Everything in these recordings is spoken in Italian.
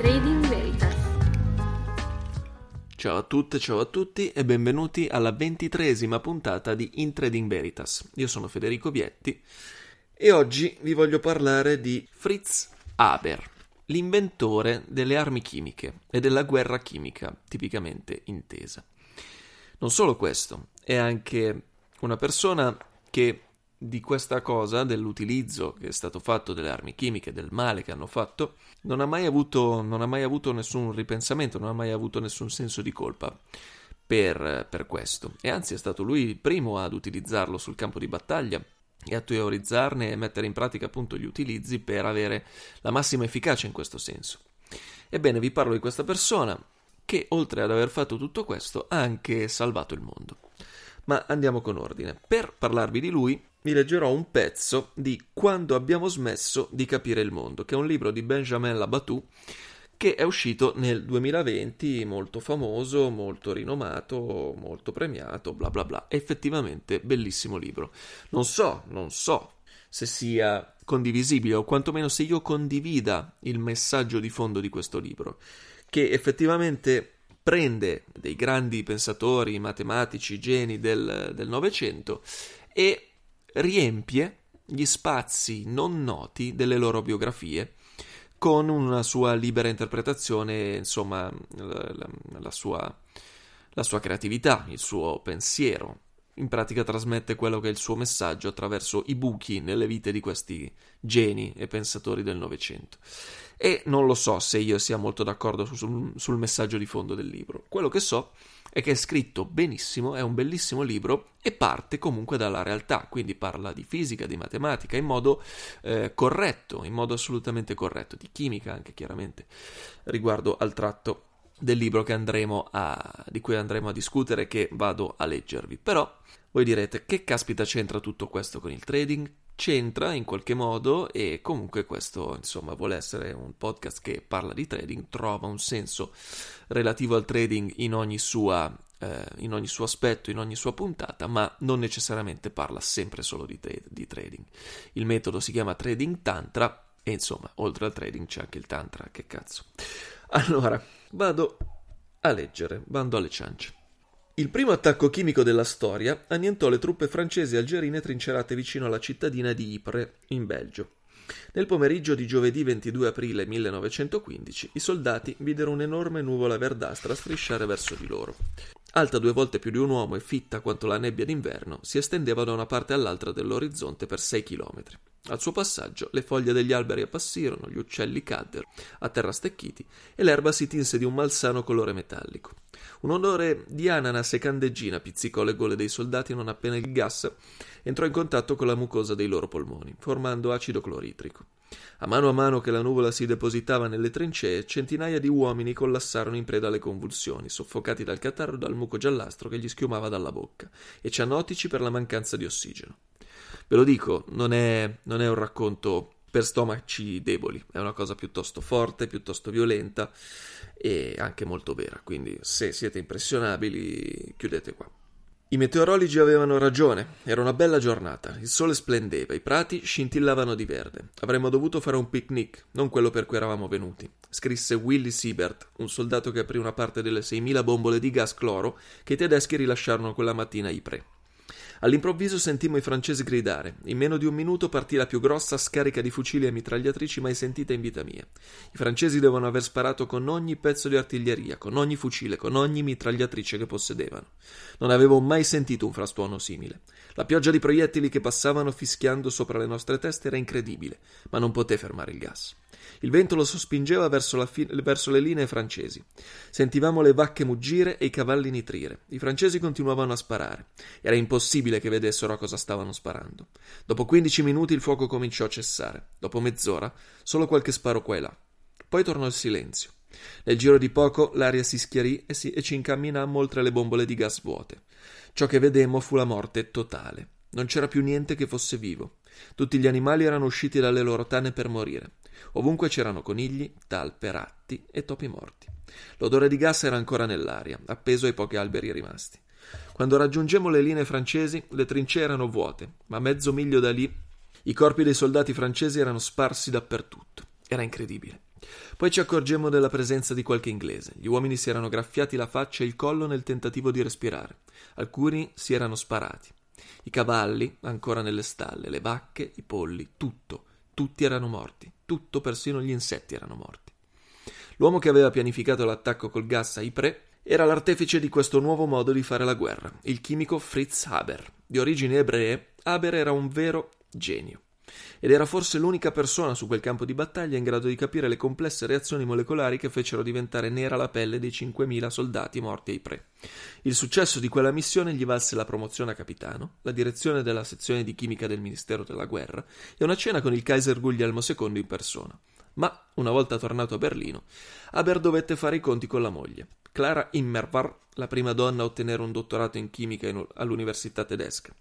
Trading Veritas. Ciao a tutte, ciao a tutti e benvenuti alla ventitresima puntata di In Trading Veritas. Io sono Federico Vietti e oggi vi voglio parlare di Fritz Haber, l'inventore delle armi chimiche e della guerra chimica tipicamente intesa. Non solo questo, è anche una persona che di questa cosa, dell'utilizzo che è stato fatto delle armi chimiche, del male che hanno fatto, non ha mai avuto, ha mai avuto nessun ripensamento, non ha mai avuto nessun senso di colpa per, per questo. E anzi è stato lui il primo ad utilizzarlo sul campo di battaglia e a teorizzarne e mettere in pratica appunto gli utilizzi per avere la massima efficacia in questo senso. Ebbene, vi parlo di questa persona che, oltre ad aver fatto tutto questo, ha anche salvato il mondo. Ma andiamo con ordine. Per parlarvi di lui, vi leggerò un pezzo di Quando abbiamo smesso di capire il mondo, che è un libro di Benjamin Labatut che è uscito nel 2020, molto famoso, molto rinomato, molto premiato, bla bla bla. Effettivamente bellissimo libro. Non so, non so se sia condivisibile o quantomeno se io condivida il messaggio di fondo di questo libro, che effettivamente prende dei grandi pensatori, matematici, geni del Novecento e riempie gli spazi non noti delle loro biografie con una sua libera interpretazione, insomma, la, la, la, sua, la sua creatività, il suo pensiero. In pratica trasmette quello che è il suo messaggio attraverso i buchi nelle vite di questi geni e pensatori del Novecento. E non lo so se io sia molto d'accordo sul, sul messaggio di fondo del libro. Quello che so è che è scritto benissimo, è un bellissimo libro e parte comunque dalla realtà, quindi parla di fisica, di matematica in modo eh, corretto, in modo assolutamente corretto, di chimica anche chiaramente, riguardo al tratto del libro a, di cui andremo a discutere che vado a leggervi. Però voi direte che caspita c'entra tutto questo con il trading? C'entra in qualche modo e comunque questo insomma vuole essere un podcast che parla di trading, trova un senso relativo al trading in ogni sua eh, in ogni suo aspetto, in ogni sua puntata, ma non necessariamente parla sempre solo di, tra- di trading. Il metodo si chiama Trading Tantra e insomma, oltre al trading c'è anche il Tantra, che cazzo. Allora, vado a leggere, bando alle ciance. Il primo attacco chimico della storia annientò le truppe francesi e algerine trincerate vicino alla cittadina di Ypres, in Belgio. Nel pomeriggio di giovedì 22 aprile 1915 i soldati videro un'enorme nuvola verdastra strisciare verso di loro. Alta due volte più di un uomo e fitta quanto la nebbia d'inverno, si estendeva da una parte all'altra dell'orizzonte per sei chilometri. Al suo passaggio le foglie degli alberi appassirono, gli uccelli caddero, a terra stecchiti, e l'erba si tinse di un malsano colore metallico. Un odore di ananas e candeggina pizzicò le gole dei soldati non appena il gas entrò in contatto con la mucosa dei loro polmoni, formando acido cloritrico. A mano a mano che la nuvola si depositava nelle trincee, centinaia di uomini collassarono in preda alle convulsioni, soffocati dal catarro e dal muco giallastro che gli schiumava dalla bocca, e cianotici per la mancanza di ossigeno. Ve lo dico, non è, non è un racconto per stomaci deboli, è una cosa piuttosto forte, piuttosto violenta e anche molto vera, quindi se siete impressionabili chiudete qua. I meteorologi avevano ragione, era una bella giornata, il sole splendeva, i prati scintillavano di verde. Avremmo dovuto fare un picnic, non quello per cui eravamo venuti, scrisse Willy Siebert, un soldato che aprì una parte delle 6.000 bombole di gas cloro che i tedeschi rilasciarono quella mattina a Ypres. All'improvviso sentimmo i francesi gridare. In meno di un minuto partì la più grossa scarica di fucili e mitragliatrici mai sentita in vita mia. I francesi devono aver sparato con ogni pezzo di artiglieria, con ogni fucile, con ogni mitragliatrice che possedevano. Non avevo mai sentito un frastuono simile. La pioggia di proiettili che passavano fischiando sopra le nostre teste era incredibile, ma non poté fermare il gas. Il vento lo sospingeva verso, fi- verso, le linee francesi. Sentivamo le vacche muggire e i cavalli nitrire. I francesi continuavano a sparare. Era impossibile che vedessero a cosa stavano sparando. Dopo quindici minuti il fuoco cominciò a cessare. Dopo mezz'ora, solo qualche sparo qua e là. Poi tornò il silenzio. Nel giro di poco l'aria si schiarì e, si- e ci incamminammo oltre le bombole di gas vuote. Ciò che vedemmo fu la morte totale. Non c'era più niente che fosse vivo. Tutti gli animali erano usciti dalle loro tane per morire. Ovunque c'erano conigli, talpe, ratti e topi morti. L'odore di gas era ancora nell'aria, appeso ai pochi alberi rimasti. Quando raggiungemmo le linee francesi, le trincee erano vuote, ma a mezzo miglio da lì i corpi dei soldati francesi erano sparsi dappertutto. Era incredibile. Poi ci accorgemmo della presenza di qualche inglese. Gli uomini si erano graffiati la faccia e il collo nel tentativo di respirare. Alcuni si erano sparati. I cavalli, ancora nelle stalle, le vacche, i polli, tutto, tutti erano morti, tutto, persino gli insetti erano morti. L'uomo che aveva pianificato l'attacco col gas a Ypres era l'artefice di questo nuovo modo di fare la guerra, il chimico Fritz Haber. Di origini ebree, Haber era un vero genio ed era forse l'unica persona su quel campo di battaglia in grado di capire le complesse reazioni molecolari che fecero diventare nera la pelle dei 5.000 soldati morti ai pre. Il successo di quella missione gli valse la promozione a capitano, la direzione della sezione di chimica del Ministero della Guerra e una cena con il Kaiser Guglielmo II in persona. Ma, una volta tornato a Berlino, Haber dovette fare i conti con la moglie. Clara Immervar, la prima donna a ottenere un dottorato in chimica in, all'università tedesca.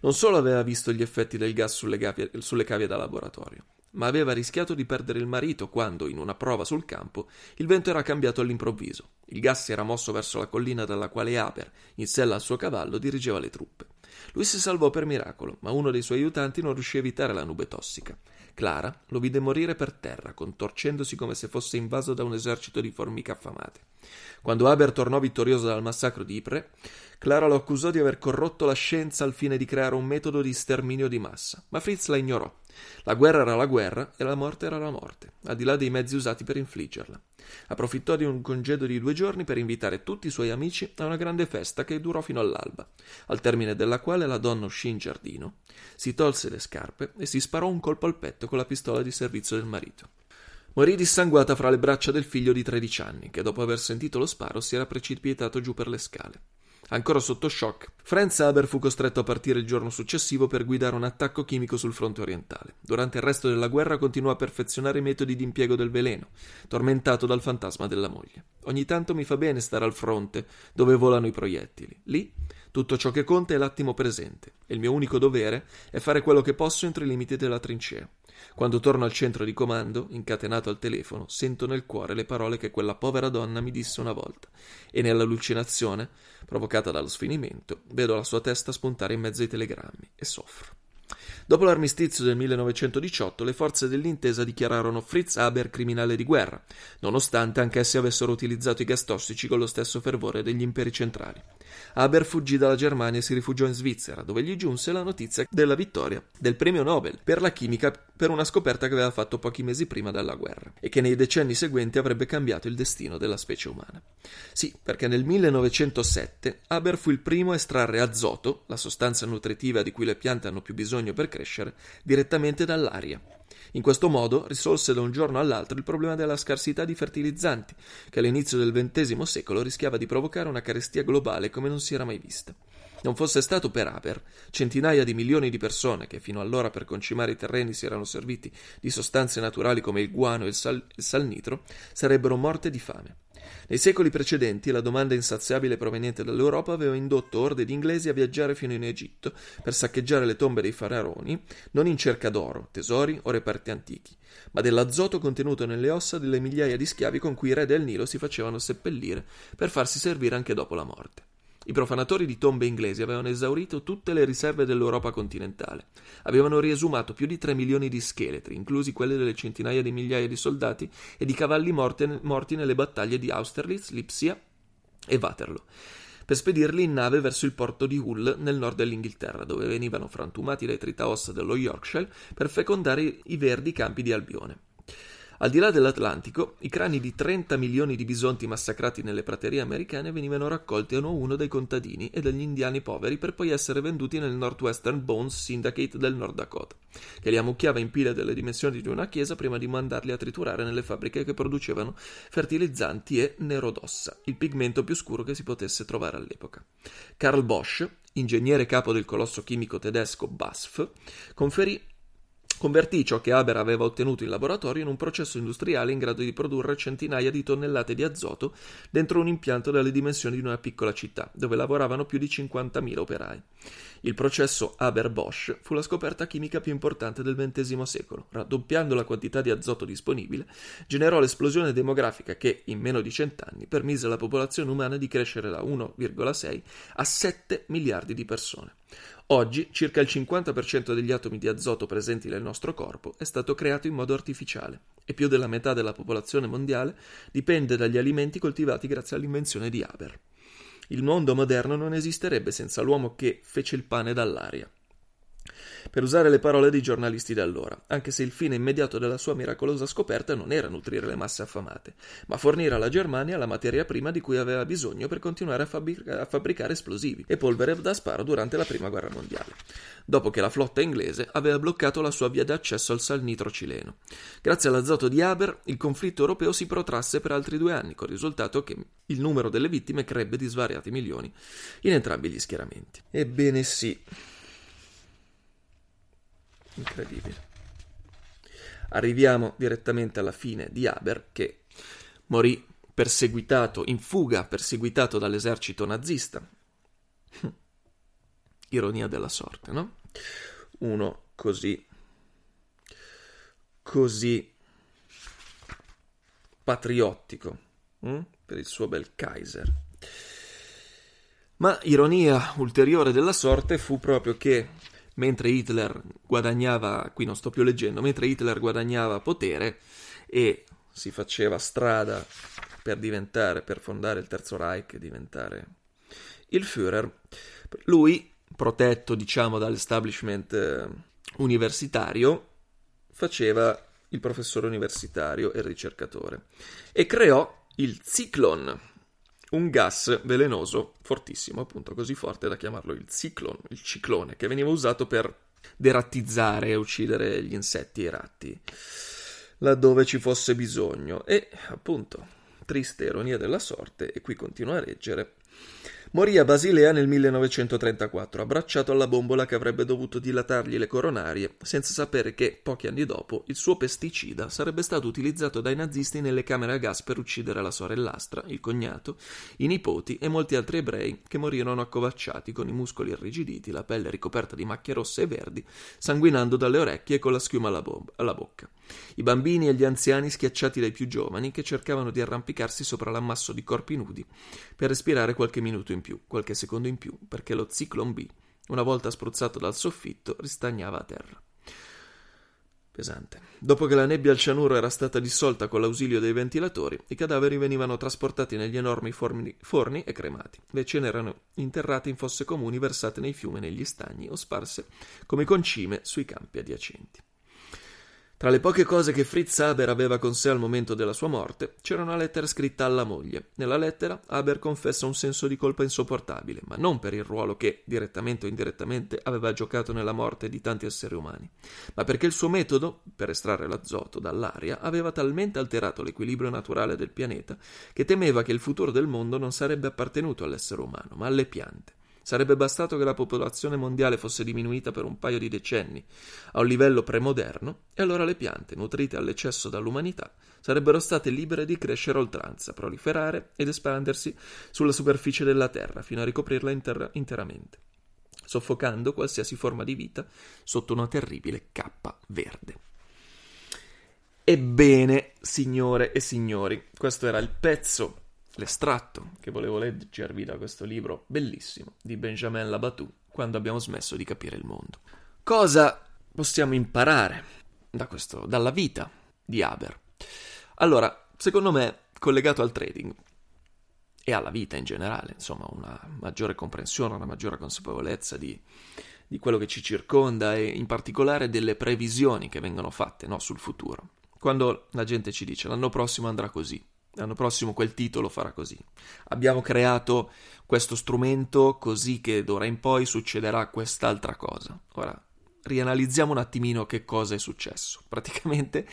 Non solo aveva visto gli effetti del gas sulle, gavie, sulle cavie da laboratorio, ma aveva rischiato di perdere il marito quando, in una prova sul campo, il vento era cambiato all'improvviso. Il gas si era mosso verso la collina dalla quale Aper, in sella al suo cavallo, dirigeva le truppe. Lui si salvò per miracolo, ma uno dei suoi aiutanti non riuscì a evitare la nube tossica. Clara lo vide morire per terra, contorcendosi come se fosse invaso da un esercito di formiche affamate. Quando Haber tornò vittorioso dal massacro di Ypres, Clara lo accusò di aver corrotto la scienza al fine di creare un metodo di sterminio di massa, ma Fritz la ignorò. La guerra era la guerra e la morte era la morte, al di là dei mezzi usati per infliggerla. Approfittò di un congedo di due giorni per invitare tutti i suoi amici a una grande festa che durò fino all'alba, al termine della quale la donna uscì in giardino, si tolse le scarpe e si sparò un colpo al petto con la pistola di servizio del marito. Morì dissanguata fra le braccia del figlio di tredici anni, che dopo aver sentito lo sparo si era precipitato giù per le scale. Ancora sotto shock, Franz Haber fu costretto a partire il giorno successivo per guidare un attacco chimico sul fronte orientale. Durante il resto della guerra continuò a perfezionare i metodi di impiego del veleno, tormentato dal fantasma della moglie. Ogni tanto mi fa bene stare al fronte, dove volano i proiettili. Lì tutto ciò che conta è l'attimo presente, e il mio unico dovere è fare quello che posso entro i limiti della trincea. Quando torno al centro di comando, incatenato al telefono, sento nel cuore le parole che quella povera donna mi disse una volta, e nell'allucinazione, provocata dallo sfinimento, vedo la sua testa spuntare in mezzo ai telegrammi e soffro. Dopo l'armistizio del 1918, le forze dell'intesa dichiararono Fritz Haber criminale di guerra, nonostante anch'essi avessero utilizzato i gas tossici con lo stesso fervore degli imperi centrali. Haber fuggì dalla Germania e si rifugiò in Svizzera, dove gli giunse la notizia della vittoria del premio Nobel per la chimica per una scoperta che aveva fatto pochi mesi prima della guerra e che nei decenni seguenti avrebbe cambiato il destino della specie umana. Sì, perché nel 1907 Haber fu il primo a estrarre azoto, la sostanza nutritiva di cui le piante hanno più bisogno per crescere, direttamente dall'aria. In questo modo risolse da un giorno all'altro il problema della scarsità di fertilizzanti, che all'inizio del XX secolo rischiava di provocare una carestia globale come non si era mai vista. Non fosse stato per Haber, centinaia di milioni di persone che fino allora per concimare i terreni si erano serviti di sostanze naturali come il guano e il, sal- il salnitro, sarebbero morte di fame. Nei secoli precedenti la domanda insaziabile proveniente dall'Europa aveva indotto orde di inglesi a viaggiare fino in Egitto per saccheggiare le tombe dei faraoni, non in cerca d'oro, tesori o reperti antichi, ma dell'azoto contenuto nelle ossa delle migliaia di schiavi con cui i re del Nilo si facevano seppellire per farsi servire anche dopo la morte. I profanatori di tombe inglesi avevano esaurito tutte le riserve dell'Europa continentale. Avevano riesumato più di 3 milioni di scheletri, inclusi quelli delle centinaia di migliaia di soldati e di cavalli morte, morti nelle battaglie di Austerlitz, Lipsia e Waterloo, per spedirli in nave verso il porto di Hull nel nord dell'Inghilterra, dove venivano frantumati le tritaossa dello Yorkshire per fecondare i verdi campi di Albione. Al di là dell'Atlantico, i crani di 30 milioni di bisonti massacrati nelle praterie americane venivano raccolti uno a uno dai contadini e dagli indiani poveri per poi essere venduti nel Northwestern Bones Syndicate del Nord Dakota, che li ammucchiava in pile delle dimensioni di una chiesa prima di mandarli a triturare nelle fabbriche che producevano fertilizzanti e nero d'ossa, il pigmento più scuro che si potesse trovare all'epoca. Karl Bosch, ingegnere capo del colosso chimico tedesco BASF, conferì Convertì ciò che Haber aveva ottenuto in laboratorio in un processo industriale in grado di produrre centinaia di tonnellate di azoto dentro un impianto dalle dimensioni di una piccola città, dove lavoravano più di 50.000 operai. Il processo Haber-Bosch fu la scoperta chimica più importante del XX secolo. Raddoppiando la quantità di azoto disponibile, generò l'esplosione demografica che, in meno di cent'anni, permise alla popolazione umana di crescere da 1,6 a 7 miliardi di persone. Oggi circa il 50% degli atomi di azoto presenti nel nostro corpo è stato creato in modo artificiale e più della metà della popolazione mondiale dipende dagli alimenti coltivati grazie all'invenzione di Haber. Il mondo moderno non esisterebbe senza l'uomo che fece il pane dall'aria per usare le parole dei giornalisti d'allora, anche se il fine immediato della sua miracolosa scoperta non era nutrire le masse affamate, ma fornire alla Germania la materia prima di cui aveva bisogno per continuare a, fabbric- a fabbricare esplosivi e polvere da sparo durante la Prima Guerra Mondiale, dopo che la flotta inglese aveva bloccato la sua via d'accesso al salnitro cileno. Grazie all'azoto di Haber, il conflitto europeo si protrasse per altri due anni, con il risultato che il numero delle vittime crebbe di svariati milioni in entrambi gli schieramenti. Ebbene sì. Incredibile. Arriviamo direttamente alla fine di Haber che morì perseguitato, in fuga, perseguitato dall'esercito nazista. Ironia della sorte, no? Uno così, così patriottico hm? per il suo bel Kaiser. Ma ironia ulteriore della sorte fu proprio che mentre Hitler guadagnava, qui non sto più leggendo, mentre Hitler guadagnava potere e si faceva strada per diventare, per fondare il Terzo Reich e diventare il Führer, lui, protetto diciamo dall'establishment eh, universitario, faceva il professore universitario e il ricercatore e creò il Zyklon, un gas velenoso fortissimo, appunto così forte da chiamarlo il ciclone, il ciclone, che veniva usato per derattizzare e uccidere gli insetti e i ratti laddove ci fosse bisogno. E appunto, triste ironia della sorte, e qui continua a reggere, Morì a Basilea nel 1934, abbracciato alla bombola che avrebbe dovuto dilatargli le coronarie, senza sapere che, pochi anni dopo, il suo pesticida sarebbe stato utilizzato dai nazisti nelle camere a gas per uccidere la sorellastra, il cognato, i nipoti e molti altri ebrei che morirono accovacciati con i muscoli irrigiditi, la pelle ricoperta di macchie rosse e verdi, sanguinando dalle orecchie e con la schiuma alla, bo- alla bocca. I bambini e gli anziani schiacciati dai più giovani che cercavano di arrampicarsi sopra l'ammasso di corpi nudi per respirare qualche minuto in più, qualche secondo in più, perché lo Ciclone B, una volta spruzzato dal soffitto, ristagnava a terra. Pesante. Dopo che la nebbia al cianuro era stata dissolta con l'ausilio dei ventilatori, i cadaveri venivano trasportati negli enormi forni, forni e cremati. Le cene erano interrate in fosse comuni versate nei fiumi e negli stagni o sparse come concime sui campi adiacenti. Tra le poche cose che Fritz Haber aveva con sé al momento della sua morte, c'era una lettera scritta alla moglie. Nella lettera Haber confessa un senso di colpa insopportabile, ma non per il ruolo che, direttamente o indirettamente, aveva giocato nella morte di tanti esseri umani, ma perché il suo metodo, per estrarre l'azoto dall'aria, aveva talmente alterato l'equilibrio naturale del pianeta che temeva che il futuro del mondo non sarebbe appartenuto all'essere umano, ma alle piante. Sarebbe bastato che la popolazione mondiale fosse diminuita per un paio di decenni a un livello premoderno e allora le piante, nutrite all'eccesso dall'umanità, sarebbero state libere di crescere oltranza, proliferare ed espandersi sulla superficie della Terra fino a ricoprirla inter- interamente, soffocando qualsiasi forma di vita sotto una terribile cappa verde. Ebbene, signore e signori, questo era il pezzo l'estratto che volevo leggervi da questo libro bellissimo di Benjamin Labatut, quando abbiamo smesso di capire il mondo. Cosa possiamo imparare da questo, dalla vita di Haber? Allora, secondo me, collegato al trading e alla vita in generale, insomma, una maggiore comprensione, una maggiore consapevolezza di, di quello che ci circonda e in particolare delle previsioni che vengono fatte no, sul futuro quando la gente ci dice l'anno prossimo andrà così, l'anno prossimo quel titolo farà così. Abbiamo creato questo strumento così che d'ora in poi succederà quest'altra cosa. Ora, rianalizziamo un attimino che cosa è successo. Praticamente,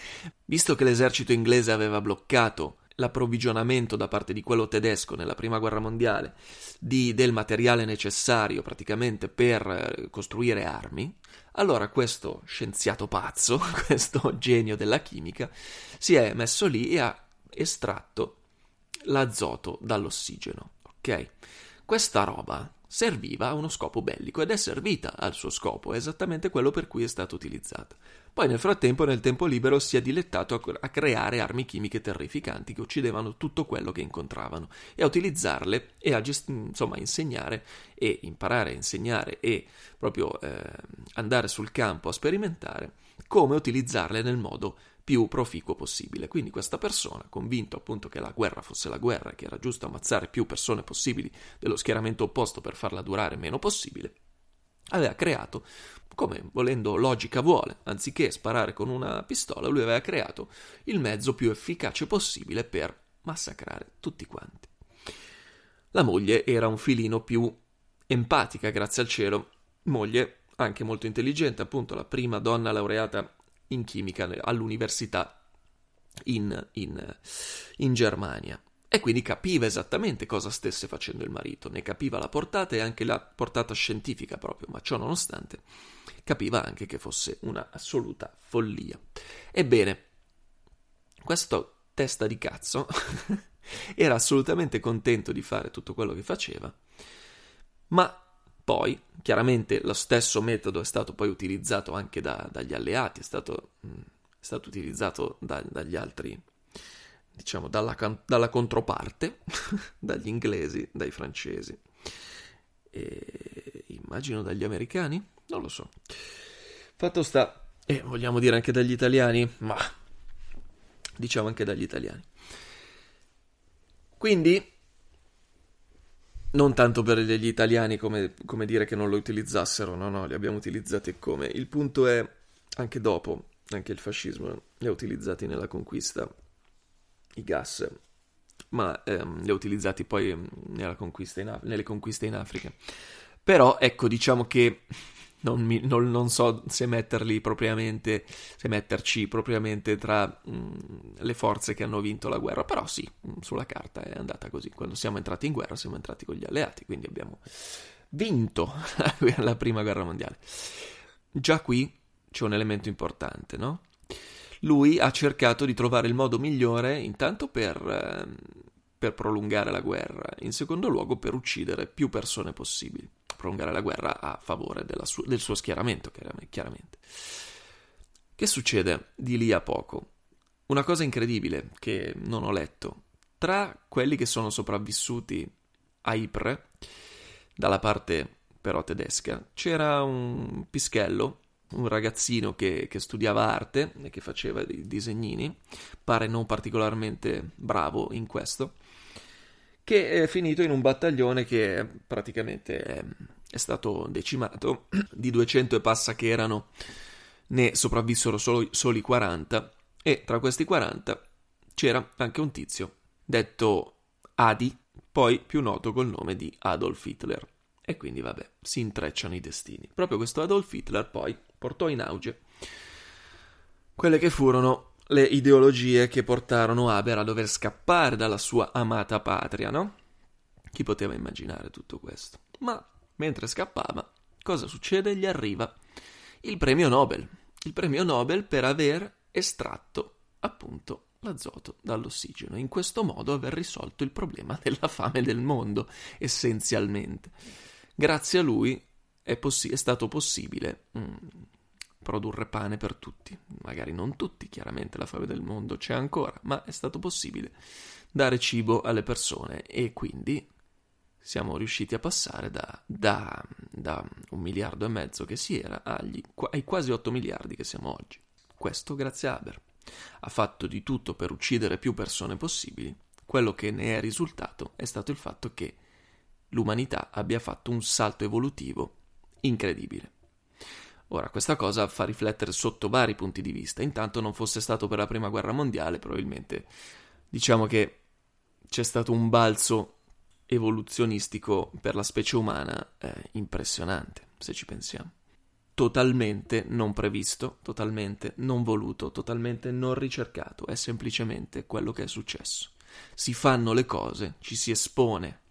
visto che l'esercito inglese aveva bloccato l'approvvigionamento da parte di quello tedesco nella prima guerra mondiale di, del materiale necessario praticamente per eh, costruire armi, allora questo scienziato pazzo, questo genio della chimica, si è messo lì e ha estratto l'azoto dall'ossigeno. Ok? Questa roba serviva a uno scopo bellico ed è servita al suo scopo, è esattamente quello per cui è stata utilizzata. Poi nel frattempo, nel tempo libero, si è dilettato a, creare armi chimiche terrificanti che uccidevano tutto quello che incontravano e a utilizzarle e a gest- insomma insegnare e imparare a insegnare e proprio eh, andare sul campo a sperimentare come utilizzarle nel modo più proficuo possibile. Quindi questa persona, convinto appunto che la guerra fosse la guerra e che era giusto ammazzare più persone possibili dello schieramento opposto per farla durare meno possibile, aveva creato, come volendo logica vuole, anziché sparare con una pistola, lui aveva creato il mezzo più efficace possibile per massacrare tutti quanti. La moglie era un filino più empatica, grazie al cielo, moglie anche molto intelligente, appunto la prima donna laureata in chimica all'università in, in, in Germania. E quindi capiva esattamente cosa stesse facendo il marito, ne capiva la portata e anche la portata scientifica proprio, ma ciò nonostante capiva anche che fosse una assoluta follia. Ebbene, questo testa di cazzo era assolutamente contento di fare tutto quello che faceva, ma poi, chiaramente, lo stesso metodo è stato poi utilizzato anche da, dagli alleati, è stato, mm, è stato utilizzato da, dagli altri, diciamo, dalla, dalla controparte, dagli inglesi, dai francesi, e immagino dagli americani, non lo so. Fatto sta, e vogliamo dire anche dagli italiani, ma diciamo anche dagli italiani. Quindi non tanto per gli italiani come, come, dire che non lo utilizzassero, no, no, li abbiamo utilizzati come. Il punto è, anche dopo, anche il fascismo li ha utilizzati nella conquista, i gas, ma ehm, li ha utilizzati poi conquista in, nelle conquiste in Africa. Però, ecco, diciamo che non, mi, non, non, so se metterli propriamente, se metterci propriamente tra mh, mm, le forze che hanno vinto la guerra, però sì, mm, sulla carta è andata così. Quando siamo entrati in guerra siamo entrati con gli alleati, quindi abbiamo vinto la prima guerra mondiale. Già qui c'è un elemento importante, no? Lui ha cercato di trovare il modo migliore intanto per, eh, per prolungare la guerra, in secondo luogo per uccidere più persone possibili prolungare la guerra a favore su- del suo schieramento, chiaramente. Che succede di lì a poco? Una cosa incredibile che non ho letto. Tra quelli che sono sopravvissuti a Ypres, dalla parte però tedesca, c'era un pischello, un ragazzino che, che studiava arte e che faceva dei disegnini, pare non particolarmente bravo in questo, che è finito in un battaglione che praticamente è, è stato decimato, di 200 e passa che erano ne sopravvissero solo, soli 40 e tra questi 40 c'era anche un tizio detto Adi, poi più noto col nome di Adolf Hitler. E quindi vabbè, si intrecciano i destini. Proprio questo Adolf Hitler poi portò in auge quelle che furono le ideologie che portarono Haber a dover scappare dalla sua amata patria, no? Chi poteva immaginare tutto questo? Ma mentre scappava, cosa succede? Gli arriva il premio Nobel. Il premio Nobel per aver estratto appunto l'azoto dall'ossigeno. In questo modo aver risolto il problema della fame del mondo, essenzialmente. Grazie a lui è, possi- è stato possibile mm, produrre pane per tutti. Magari non tutti, chiaramente la fame del mondo c'è ancora, ma è stato possibile dare cibo alle persone e quindi siamo riusciti a passare da, da, da un miliardo e mezzo che si era agli, ai quasi 8 miliardi che siamo oggi. Questo grazie a Haber. Ha fatto di tutto per uccidere più persone possibili. Quello che ne è risultato è stato il fatto che l'umanità abbia fatto un salto evolutivo incredibile. Ora, questa cosa fa riflettere sotto vari punti di vista. Intanto non fosse stato per la prima guerra mondiale, probabilmente diciamo che c'è stato un balzo evoluzionistico per la specie umana eh, impressionante, se ci pensiamo. Totalmente non previsto, totalmente non voluto, totalmente non ricercato, è semplicemente quello che è successo. Si fanno le cose, ci si espone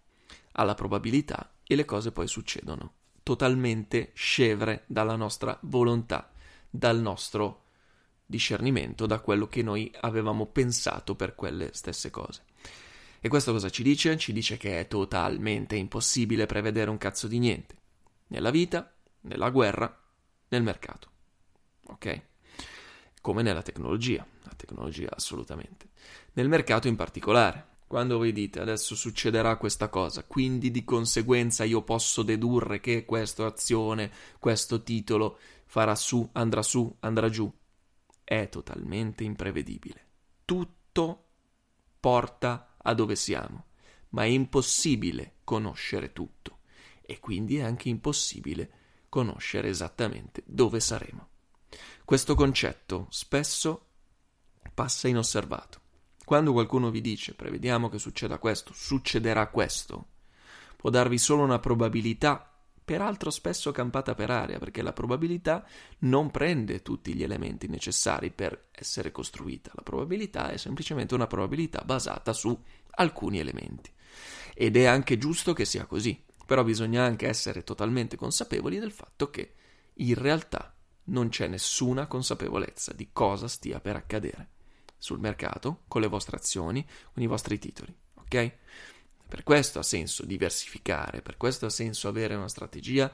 alla probabilità e le cose poi succedono, totalmente scevre dalla nostra volontà, dal nostro discernimento, da quello che noi avevamo pensato per quelle stesse cose. E questo cosa ci dice? Ci dice che è totalmente impossibile prevedere un cazzo di niente. Nella vita, nella guerra, nel mercato. Ok? Come nella tecnologia. La tecnologia assolutamente. Nel mercato in particolare. Quando voi dite adesso succederà questa cosa, quindi di conseguenza io posso dedurre che questa azione, questo titolo farà su, andrà su, andrà giù, è totalmente imprevedibile. Tutto porta a dove siamo, ma è impossibile conoscere tutto e quindi è anche impossibile conoscere esattamente dove saremo. Questo concetto spesso passa inosservato. Quando qualcuno vi dice prevediamo che succeda questo, succederà questo, può darvi solo una probabilità peraltro spesso campata per aria, perché la probabilità non prende tutti gli elementi necessari per essere costruita. La probabilità è semplicemente una probabilità basata su alcuni elementi. Ed è anche giusto che sia così, però bisogna anche essere totalmente consapevoli del fatto che in realtà non c'è nessuna consapevolezza di cosa stia per accadere sul mercato, con le vostre azioni, con i vostri titoli, ok? Per questo ha senso diversificare, per questo ha senso avere una strategia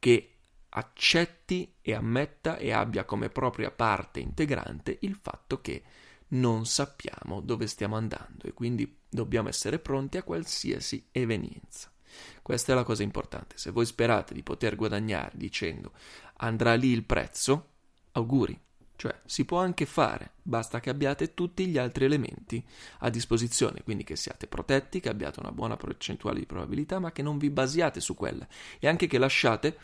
che accetti e ammetta e abbia come propria parte integrante il fatto che non sappiamo dove stiamo andando e quindi dobbiamo essere pronti a qualsiasi evenienza. Questa è la cosa importante. Se voi sperate di poter guadagnare dicendo andrà lì il prezzo, auguri, cioè, si può anche fare, basta che abbiate tutti gli altri elementi a disposizione, quindi che siate protetti, che abbiate una buona percentuale di probabilità, ma che non vi basiate su quella e anche che lasciate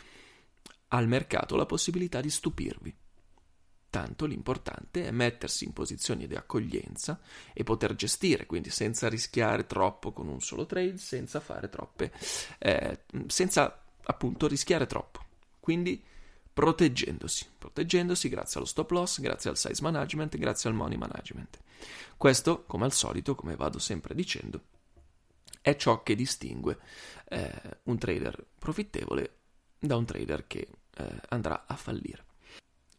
al mercato la possibilità di stupirvi. Tanto l'importante è mettersi in posizioni di accoglienza e poter gestire, quindi senza rischiare troppo con un solo trade, senza fare troppe, eh, senza appunto rischiare troppo. Quindi proteggendosi, proteggendosi grazie allo stop loss, grazie al size management, grazie al money management. Questo, come al solito, come vado sempre dicendo, è ciò che distingue eh, un trader profittevole da un trader che eh, andrà a fallire.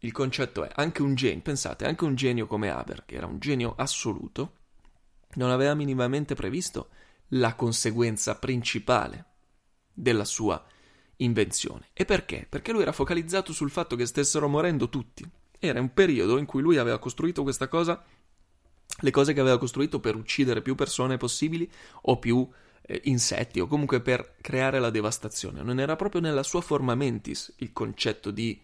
Il concetto è anche un genio, pensate, anche un genio come Haber, che era un genio assoluto, non aveva minimamente previsto la conseguenza principale della sua invenzione. E perché? Perché lui era focalizzato sul fatto che stessero morendo tutti. Era un periodo in cui lui aveva costruito questa cosa, le cose che aveva costruito per uccidere più persone possibili o più eh, insetti o comunque per creare la devastazione. Non era proprio nella sua forma mentis il concetto di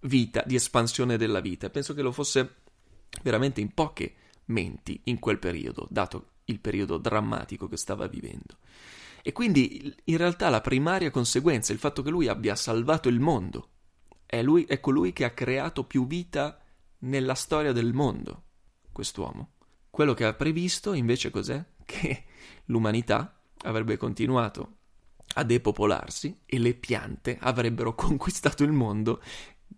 vita, di espansione della vita. Penso che lo fosse veramente in poche menti in quel periodo, dato il periodo drammatico che stava vivendo. E quindi in realtà la primaria conseguenza, il fatto che lui abbia salvato il mondo, è, lui, è colui che ha creato più vita nella storia del mondo, quest'uomo. Quello che ha previsto invece cos'è? Che l'umanità avrebbe continuato a depopolarsi e le piante avrebbero conquistato il mondo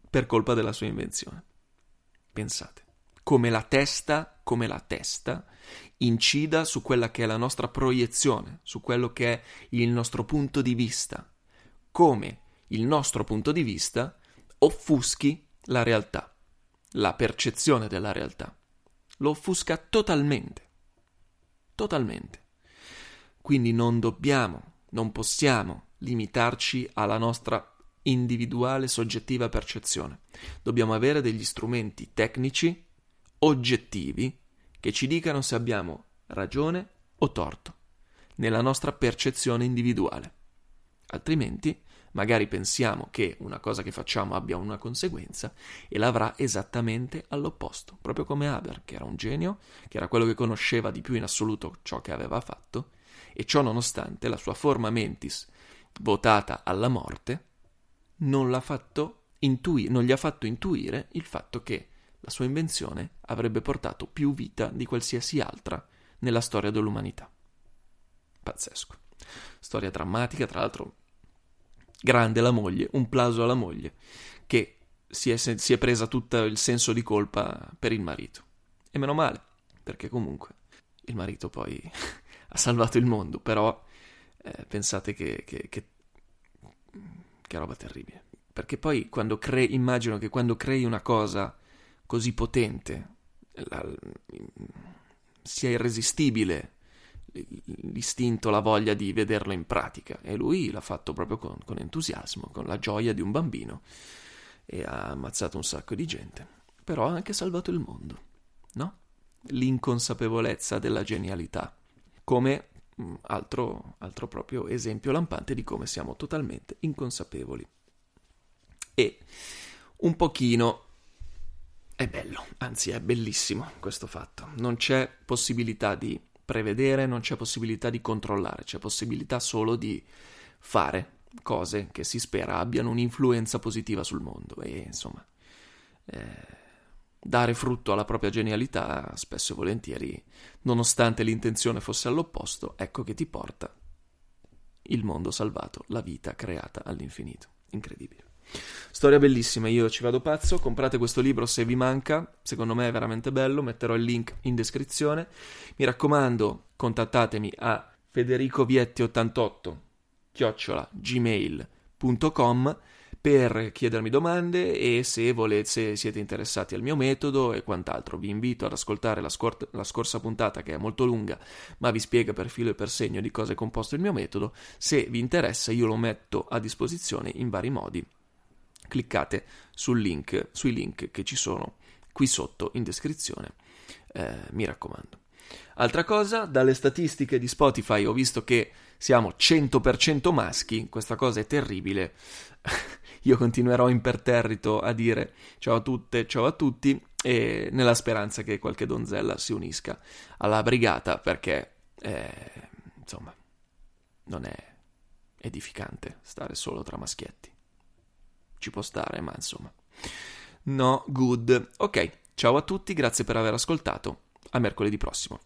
per colpa della sua invenzione. Pensate, come la testa, come la testa incida su quella che è la nostra proiezione, su quello che è il nostro punto di vista, come il nostro punto di vista offuschi la realtà, la percezione della realtà. Lo offusca totalmente. Totalmente. Quindi non dobbiamo, non possiamo limitarci alla nostra individuale soggettiva percezione. Dobbiamo avere degli strumenti tecnici oggettivi che ci dicano se abbiamo ragione o torto nella nostra percezione individuale. Altrimenti, magari pensiamo che una cosa che facciamo abbia una conseguenza e l'avrà esattamente all'opposto, proprio come Haber, che era un genio, che era quello che conosceva di più in assoluto ciò che aveva fatto, e ciò nonostante la sua forma mentis, votata alla morte, non fatto intui- non gli ha fatto intuire il fatto che la sua invenzione avrebbe portato più vita di qualsiasi altra nella storia dell'umanità. Pazzesco. Storia drammatica, tra l'altro grande la moglie, un plauso alla moglie, che si è, si è presa tutto il senso di colpa per il marito. E meno male, perché comunque il marito poi ha salvato il mondo, però eh, pensate che, che, che, che roba terribile. Perché poi quando crei, immagino che quando crei una cosa così potente, la, sia irresistibile l'istinto, la voglia di vederlo in pratica. E lui l'ha fatto proprio con, con entusiasmo, con la gioia di un bambino. E ha ammazzato un sacco di gente. Però ha anche salvato il mondo, no? L'inconsapevolezza della genialità. Come mm, altro, altro proprio esempio lampante di come siamo totalmente inconsapevoli. E un pochino è bello, anzi è bellissimo questo fatto. Non c'è possibilità di prevedere, non c'è possibilità di controllare, c'è possibilità solo di fare cose che si spera abbiano un'influenza positiva sul mondo e insomma eh, dare frutto alla propria genialità spesso e volentieri, nonostante l'intenzione fosse all'opposto, ecco che ti porta il mondo salvato, la vita creata all'infinito. Incredibile. Storia bellissima, io ci vado pazzo, comprate questo libro se vi manca, secondo me è veramente bello, metterò il link in descrizione. Mi raccomando, contattatemi a federicovietti88 chiocciola gmail.com per chiedermi domande e se volete, se siete interessati al mio metodo e quant'altro. Vi invito ad ascoltare la, scor- la, scorsa puntata che è molto lunga, ma vi spiega per filo e per segno di cosa è composto il mio metodo. Se vi interessa, io lo metto a disposizione in vari modi cliccate link, sui link che ci sono qui sotto in descrizione. Eh, mi raccomando. Altra cosa, dalle statistiche di Spotify ho visto che siamo 100% maschi, questa cosa è terribile. Io continuerò imperterrito a dire ciao a tutte, ciao a tutti e nella speranza che qualche donzella si unisca alla brigata perché eh, insomma non è edificante stare solo tra maschietti ci può stare, ma insomma. No, good. Ok, ciao a tutti, grazie per aver ascoltato. A mercoledì prossimo.